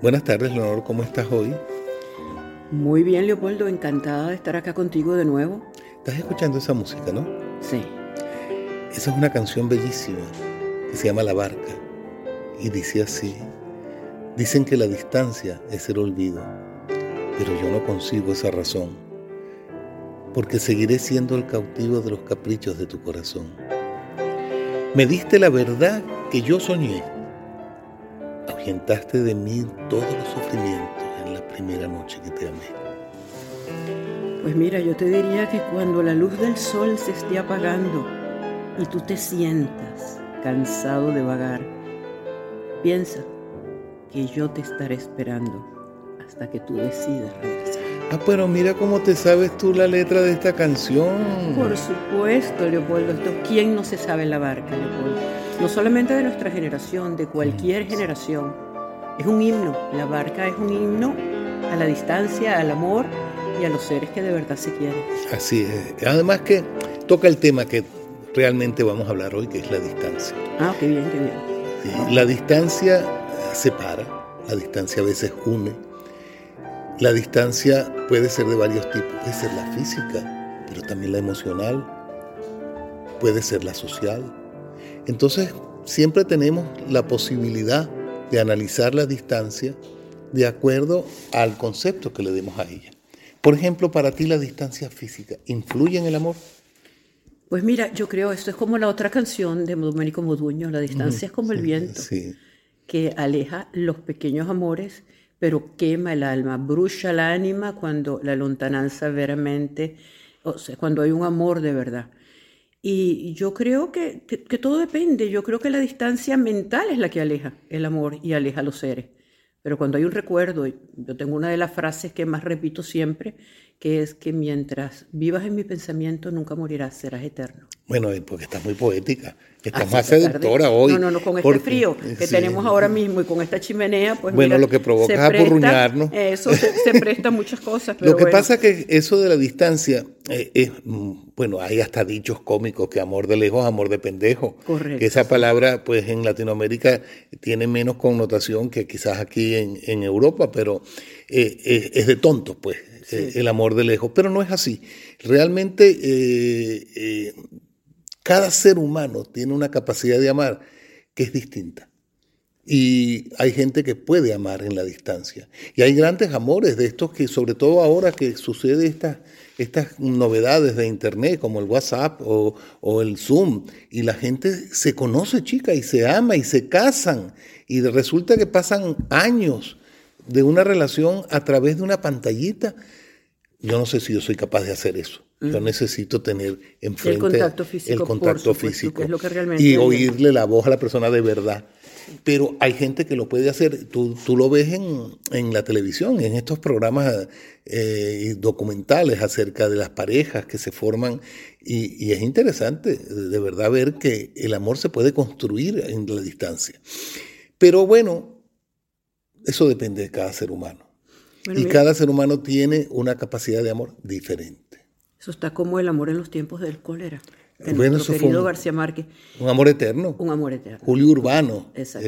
Buenas tardes, Leonor, ¿cómo estás hoy? Muy bien, Leopoldo, encantada de estar acá contigo de nuevo. Estás escuchando esa música, ¿no? Sí. Esa es una canción bellísima que se llama La Barca y dice así, dicen que la distancia es el olvido, pero yo no consigo esa razón, porque seguiré siendo el cautivo de los caprichos de tu corazón. Me diste la verdad que yo soñé, ahuyentaste de mí todos los sufrimientos en la primera noche que te amé. Pues mira, yo te diría que cuando la luz del sol se esté apagando y tú te sientas cansado de vagar, piensa que yo te estaré esperando hasta que tú decidas regresar. Ah, pero mira cómo te sabes tú la letra de esta canción. Por supuesto, Leopoldo. ¿Quién no se sabe la barca, Leopoldo? No solamente de nuestra generación, de cualquier generación. Es un himno. La barca es un himno a la distancia, al amor y a los seres que de verdad se quieren. Así es. Además que toca el tema que realmente vamos a hablar hoy, que es la distancia. Ah, qué bien, qué bien. Sí, la distancia separa, la distancia a veces une. La distancia puede ser de varios tipos, puede ser la física, pero también la emocional, puede ser la social. Entonces, siempre tenemos la posibilidad de analizar la distancia de acuerdo al concepto que le demos a ella. Por ejemplo, para ti la distancia física, ¿influye en el amor? Pues mira, yo creo esto es como la otra canción de Domenico Moduño, la distancia es como el viento, Sí. que aleja los pequeños amores, pero quema el alma, brucha el ánima cuando la lontananza veramente, o sea, cuando hay un amor de verdad. Y yo creo que, que, todo depende, yo creo que la distancia mental es la que aleja el amor y aleja a los seres. Pero cuando hay un recuerdo, yo tengo una de las frases que más repito siempre, que es que mientras vivas en mi pensamiento nunca morirás, serás eterno. Bueno, porque estás muy poética, estás Hasta más tarde. seductora hoy. No, no, no, con este frío que sí. tenemos ahora mismo y con esta chimenea, pues Bueno, mira, lo que provoca es apurruñarnos. Eso se, se presta muchas cosas. Pero Lo que bueno. pasa es que eso de la distancia eh, es, mm, bueno, hay hasta dichos cómicos que amor de lejos, amor de pendejo. Correcto. Que esa palabra, pues en Latinoamérica tiene menos connotación que quizás aquí en, en Europa, pero eh, es, es de tontos, pues, eh, el amor de lejos. Pero no es así. Realmente eh, eh, cada ser humano tiene una capacidad de amar que es distinta. Y hay gente que puede amar en la distancia. Y hay grandes amores de estos que, sobre todo ahora que sucede estas, estas novedades de Internet, como el WhatsApp o, o el Zoom, y la gente se conoce, chica, y se ama y se casan. Y resulta que pasan años de una relación a través de una pantallita. Yo no sé si yo soy capaz de hacer eso. Yo necesito tener enfrente contacto físico, el contacto supuesto, físico es lo que realmente y oírle la voz a la persona de verdad. Pero hay gente que lo puede hacer. Tú, tú lo ves en, en la televisión, en estos programas eh, documentales acerca de las parejas que se forman. Y, y es interesante, de verdad, ver que el amor se puede construir en la distancia. Pero bueno, eso depende de cada ser humano. Bueno, y mira, cada ser humano tiene una capacidad de amor diferente. Eso está como el amor en los tiempos del cólera. De Bueno, nuestro querido un- García Márquez, Un amor eterno. un amor eterno. Julio Urbano, ese,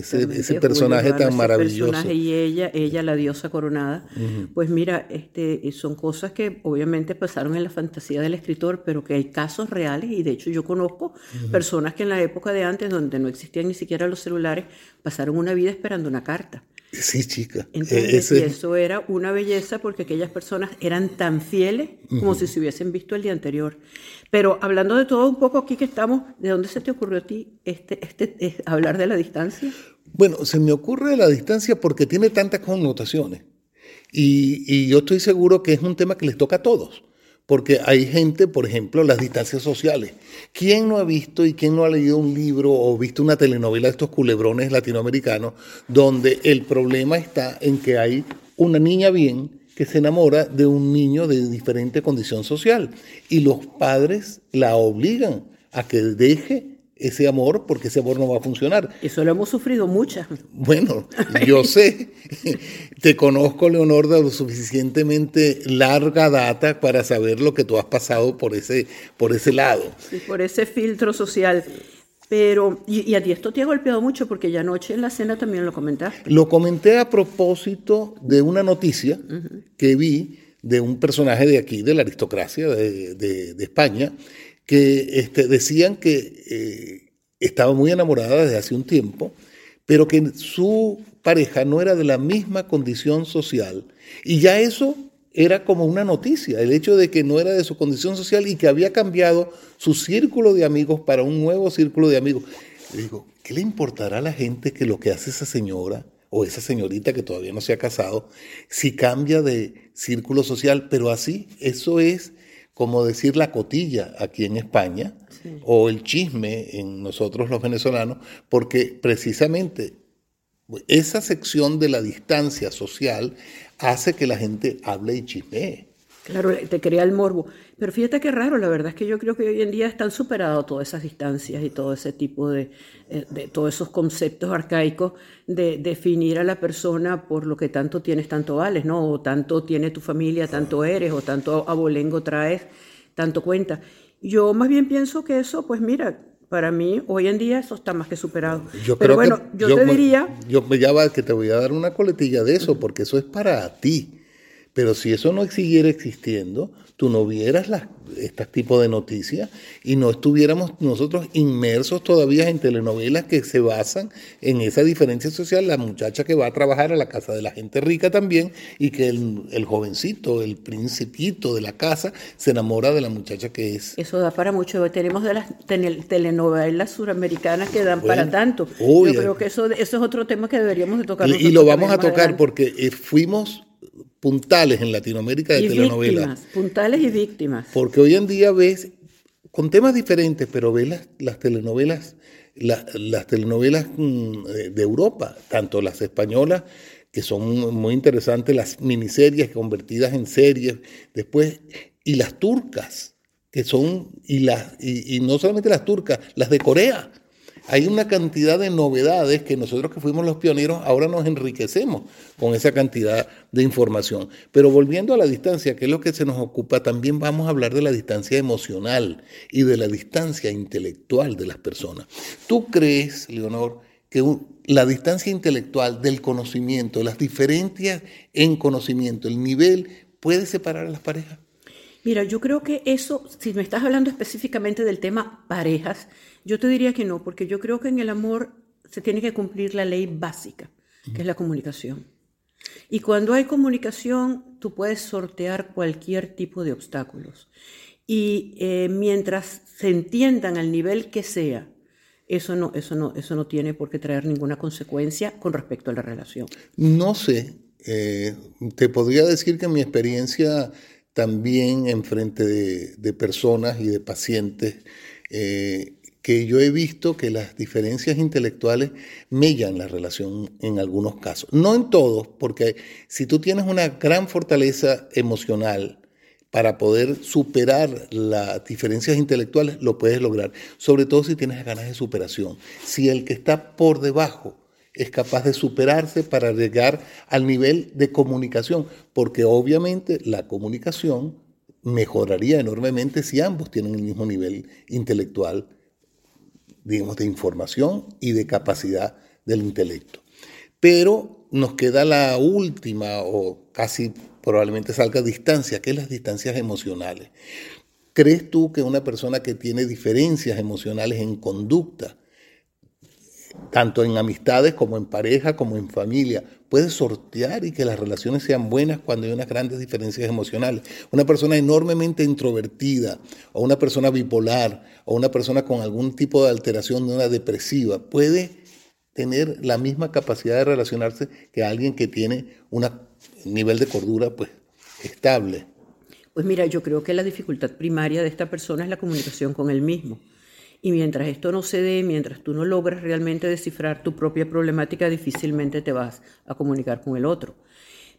personaje Urbano, tan ese maravilloso. personaje y ella, ella la diosa coronada. Pues mira, este, son cosas que obviamente pasaron en la fantasía del escritor, pero que hay casos reales y de hecho yo conozco personas que en la época de antes, donde no existían ni siquiera los celulares, pasaron una vida esperando una carta. Sí, chica. ¿Entiendes? Eh, ese- Y eso era una belleza porque aquellas personas eran tan fieles como si se hubiesen visto el día anterior. Pero hablando de todo un poco aquí que estamos, ¿de dónde se te ocurrió a ti este, este, eh, hablar de la distancia? Bueno, se me ocurre la distancia porque tiene tantas connotaciones. Y, y yo estoy seguro que es un tema que les toca a todos. Porque hay gente, por ejemplo, las distancias sociales. ¿Quién no ha visto y quién no ha leído un libro o visto una telenovela de estos culebrones latinoamericanos donde el problema está en que hay una niña bien que se enamora de un niño de diferente condición social y los padres la obligan a que deje ese amor porque ese amor no va a funcionar. Eso lo hemos sufrido muchas. Bueno, yo sé, te conozco, Leonor, de lo suficientemente larga data para saber lo que tú has pasado por ese, por ese lado. Sí, por ese filtro social. Pero, y, a ti esto te ha golpeado mucho porque ya anoche en la cena también lo comentaste. Lo comenté a propósito de una noticia que vi de un personaje de aquí, de la aristocracia de, España, que este, decían que eh, estaba muy enamorada desde hace un tiempo, pero que su pareja no era de la misma condición social. Y ya eso era como una noticia, el hecho de que no era de su condición social y que había cambiado su círculo de amigos para un nuevo círculo de amigos. Le digo, ¿qué le importará a la gente que lo que hace esa señora o esa señorita que todavía no se ha casado, si cambia de círculo social? Pero así, eso es como decir la cotilla aquí en España o el chisme en nosotros los venezolanos, porque precisamente esa sección de la distancia social hace que la gente hable y chismee. Claro, te crea el morbo. Pero fíjate qué raro, la verdad es que yo creo que hoy en día están superados todas esas distancias y todo ese tipo de, eh, de todos esos conceptos arcaicos de definir a la persona por lo que tanto tienes, tanto vales, ¿no? O tanto tiene tu familia, tanto eres, o tanto abolengo traes, tanto cuenta. Yo más bien pienso que eso, pues mira, para mí, hoy en día, eso está más que superado. Yo Pero bueno, yo, te diría... Yo me llama que te voy a dar una coletilla de eso, porque eso es para ti. Pero si eso no siguiera existiendo, tú no vieras las, este tipo de noticias y no estuviéramos nosotros inmersos todavía en telenovelas que se basan en esa diferencia social, la muchacha que va a trabajar a la casa de la gente rica también y que el, jovencito, el principito de la casa se enamora de la muchacha que es. Eso da para mucho, tenemos de las telenovelas suramericanas que dan para tanto. Yo creo que eso, eso es otro tema que deberíamos de tocar. Y, lo vamos a tocar porque eh, fuimos puntales en Latinoamérica de telenovelas. puntales y víctimas. Porque hoy en día ves, con temas diferentes, pero ves las, telenovelas, las telenovelas mm, de Europa, tanto las españolas, que son muy interesantes, las miniseries convertidas en series, después, y las turcas, que son, y, las, y no solamente las turcas, las de Corea, hay una cantidad de novedades que nosotros que fuimos los pioneros ahora nos enriquecemos con esa cantidad de información. Pero volviendo a la distancia, que es lo que se nos ocupa, también vamos a hablar de la distancia emocional y de la distancia intelectual de las personas. ¿Tú crees, Leonor, que la distancia intelectual del conocimiento, las diferencias en conocimiento, el nivel, puede separar a las parejas? Mira, yo creo que eso, si me estás hablando específicamente del tema parejas, yo te diría que no, porque yo creo que en el amor se tiene que cumplir la ley básica, que es la comunicación. Y cuando hay comunicación, tú puedes sortear cualquier tipo de obstáculos. Y eh, mientras se entiendan al nivel que sea, eso no, eso, no, eso no tiene por qué traer ninguna consecuencia con respecto a la relación. No sé, eh, te podría decir que mi experiencia también en frente de, personas y de pacientes, eh, que yo he visto que las diferencias intelectuales mellan la relación en algunos casos. No en todos, porque si tú tienes una gran fortaleza emocional para poder superar las diferencias intelectuales, lo puedes lograr, sobre todo si tienes ganas de superación. Si el que está por debajo es capaz de superarse para llegar al nivel de comunicación, porque obviamente la comunicación mejoraría enormemente si ambos tienen el mismo nivel intelectual, digamos, de información y de capacidad del intelecto. Pero nos queda la última, o casi probablemente salga distancia, que es las distancias emocionales. ¿Crees tú que una persona que tiene diferencias emocionales en conducta tanto en amistades como en pareja, como en familia. Puedes sortear y que las relaciones sean buenas cuando hay unas grandes diferencias emocionales. Una persona enormemente introvertida, o una persona bipolar, o una persona con algún tipo de alteración de una depresiva, puede tener la misma capacidad de relacionarse que alguien que tiene un nivel de cordura pues, estable. Pues mira, yo creo que la dificultad primaria de esta persona es la comunicación con él mismo. Y mientras esto no se dé, mientras tú no logres realmente descifrar tu propia problemática, difícilmente te vas a comunicar con el otro.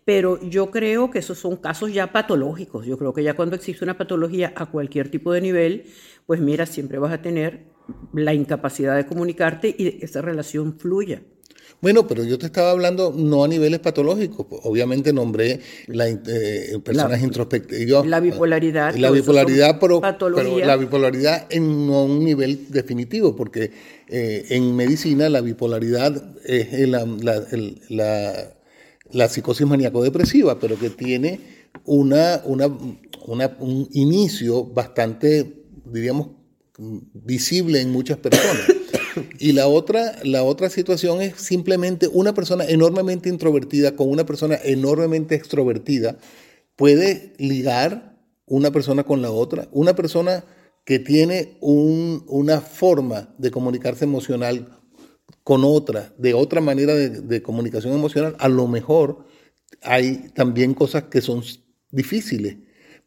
Pero yo creo que esos son casos ya patológicos. Yo creo que ya cuando existe una patología a cualquier tipo de nivel, pues mira, siempre vas a tener la incapacidad de comunicarte y esa relación fluya. Bueno, pero yo te estaba hablando no a niveles patológicos. Obviamente nombré la, eh, personas introspectivas. La bipolaridad. La bipolaridad, pero, la bipolaridad en no un nivel definitivo, porque eh, en medicina la bipolaridad es la, la, la psicosis maníaco-depresiva, pero que tiene una, una, una, un inicio bastante, diríamos, visible en muchas personas. Y la otra, la otra situación es simplemente una persona enormemente introvertida con una persona enormemente extrovertida puede ligar una persona con la otra. Una persona que tiene un, una forma de comunicarse emocional con otra, de otra manera de, de comunicación emocional, a lo mejor hay también cosas que son difíciles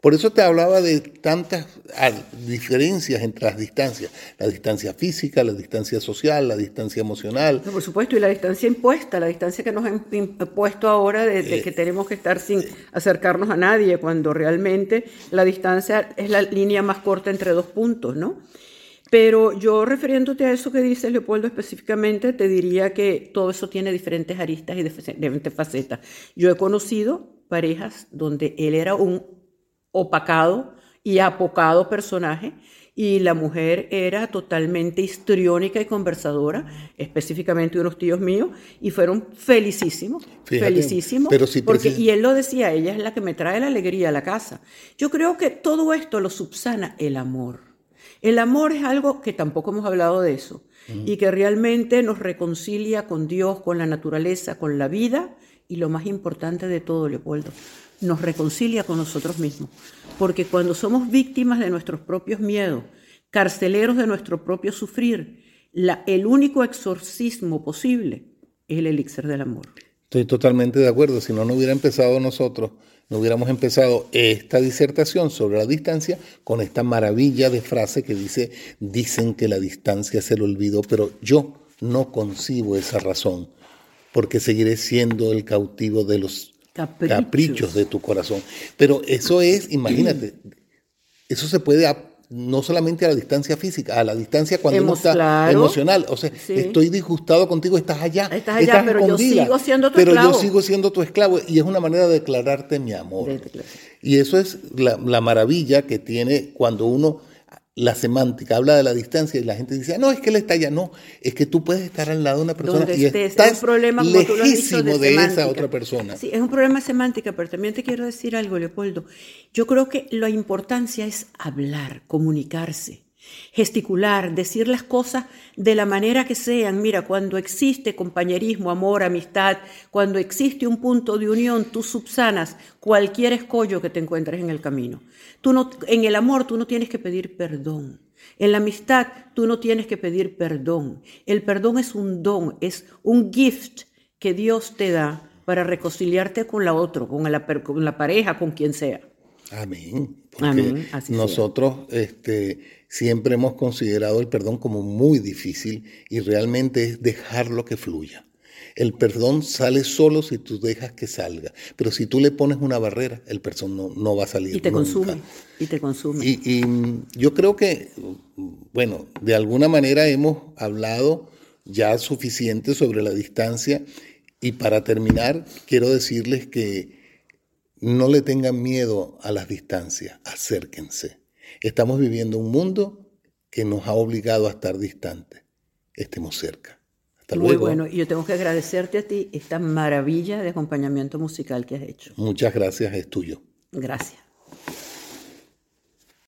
por eso te hablaba de tantas ah, diferencias entre las distancias, la distancia física, la distancia social, la distancia emocional. por supuesto, y la distancia impuesta, la distancia que nos han impuesto ahora de, que eh, tenemos que estar sin acercarnos a nadie, cuando realmente la distancia es la línea más corta entre dos puntos, ¿no? Pero yo refiriéndote a eso que dice Leopoldo específicamente, te diría que todo eso tiene diferentes aristas y diferentes facetas. Yo he conocido parejas donde él era un opacado y apocado personaje y la mujer era totalmente histriónica y conversadora, específicamente unos tíos míos, y fueron felicísimos, felicísimos, pero porque, y él lo decía, ella es la que me trae la alegría a la casa. Yo creo que todo esto lo subsana el amor. El amor es algo que tampoco hemos hablado de eso, y que realmente nos reconcilia con Dios, con la naturaleza, con la vida, y lo más importante de todo, Leopoldo, nos reconcilia con nosotros mismos. Porque cuando somos víctimas de nuestros propios miedos, carceleros de nuestro propio sufrir, el único exorcismo posible es el elixir del amor. Estoy totalmente de acuerdo. Si no, no hubiera empezado nosotros, no hubiéramos empezado esta disertación sobre la distancia con esta maravilla de frase que dice, dicen que la distancia es el olvido, pero yo no concibo esa razón, porque seguiré siendo el cautivo de los caprichos. de tu corazón. Pero eso es, imagínate, eso se puede no solamente a la distancia física, a la distancia cuando uno está emocional. O sea, estoy disgustado contigo, estás allá. Estás allá, pero yo sigo siendo tu esclavo. Pero yo sigo siendo tu esclavo y es una manera de declararte mi amor. Y eso es la maravilla que tiene cuando uno la semántica, habla de la distancia y la gente dice, no, es que él está allá. No, es que tú puedes estar al lado de una persona y estás es un problema, lejísimo de, esa otra persona. Sí, es un problema semántica, pero también te quiero decir algo, Leopoldo. Yo creo que la importancia es hablar, comunicarse gesticular, decir las cosas de la manera que sean. Mira, cuando existe compañerismo, amor, amistad, cuando existe un punto de unión, tú subsanas cualquier escollo que te encuentres en el camino. Tú no, en el amor tú no tienes que pedir perdón. En la amistad tú no tienes que pedir perdón. El perdón es un don, es un gift que Dios te da para reconciliarte con la otra, con la, con la pareja, con quien sea. Amén. Amén. nosotros este, Siempre hemos considerado el perdón como muy difícil y realmente es dejarlo que fluya. El perdón sale solo si tú dejas que salga, pero si tú le pones una barrera, el perdón no, va a salir. Y te consume, y te consume. Y, yo creo que, bueno, de alguna manera hemos hablado ya suficiente sobre la distancia y para terminar quiero decirles que no le tengan miedo a las distancias, acérquense Estamos viviendo un mundo que nos ha obligado a estar distantes. Estemos cerca. Hasta Muy bueno, y yo tengo que agradecerte a ti esta maravilla de acompañamiento musical que has hecho. Muchas gracias, es tuyo. Gracias.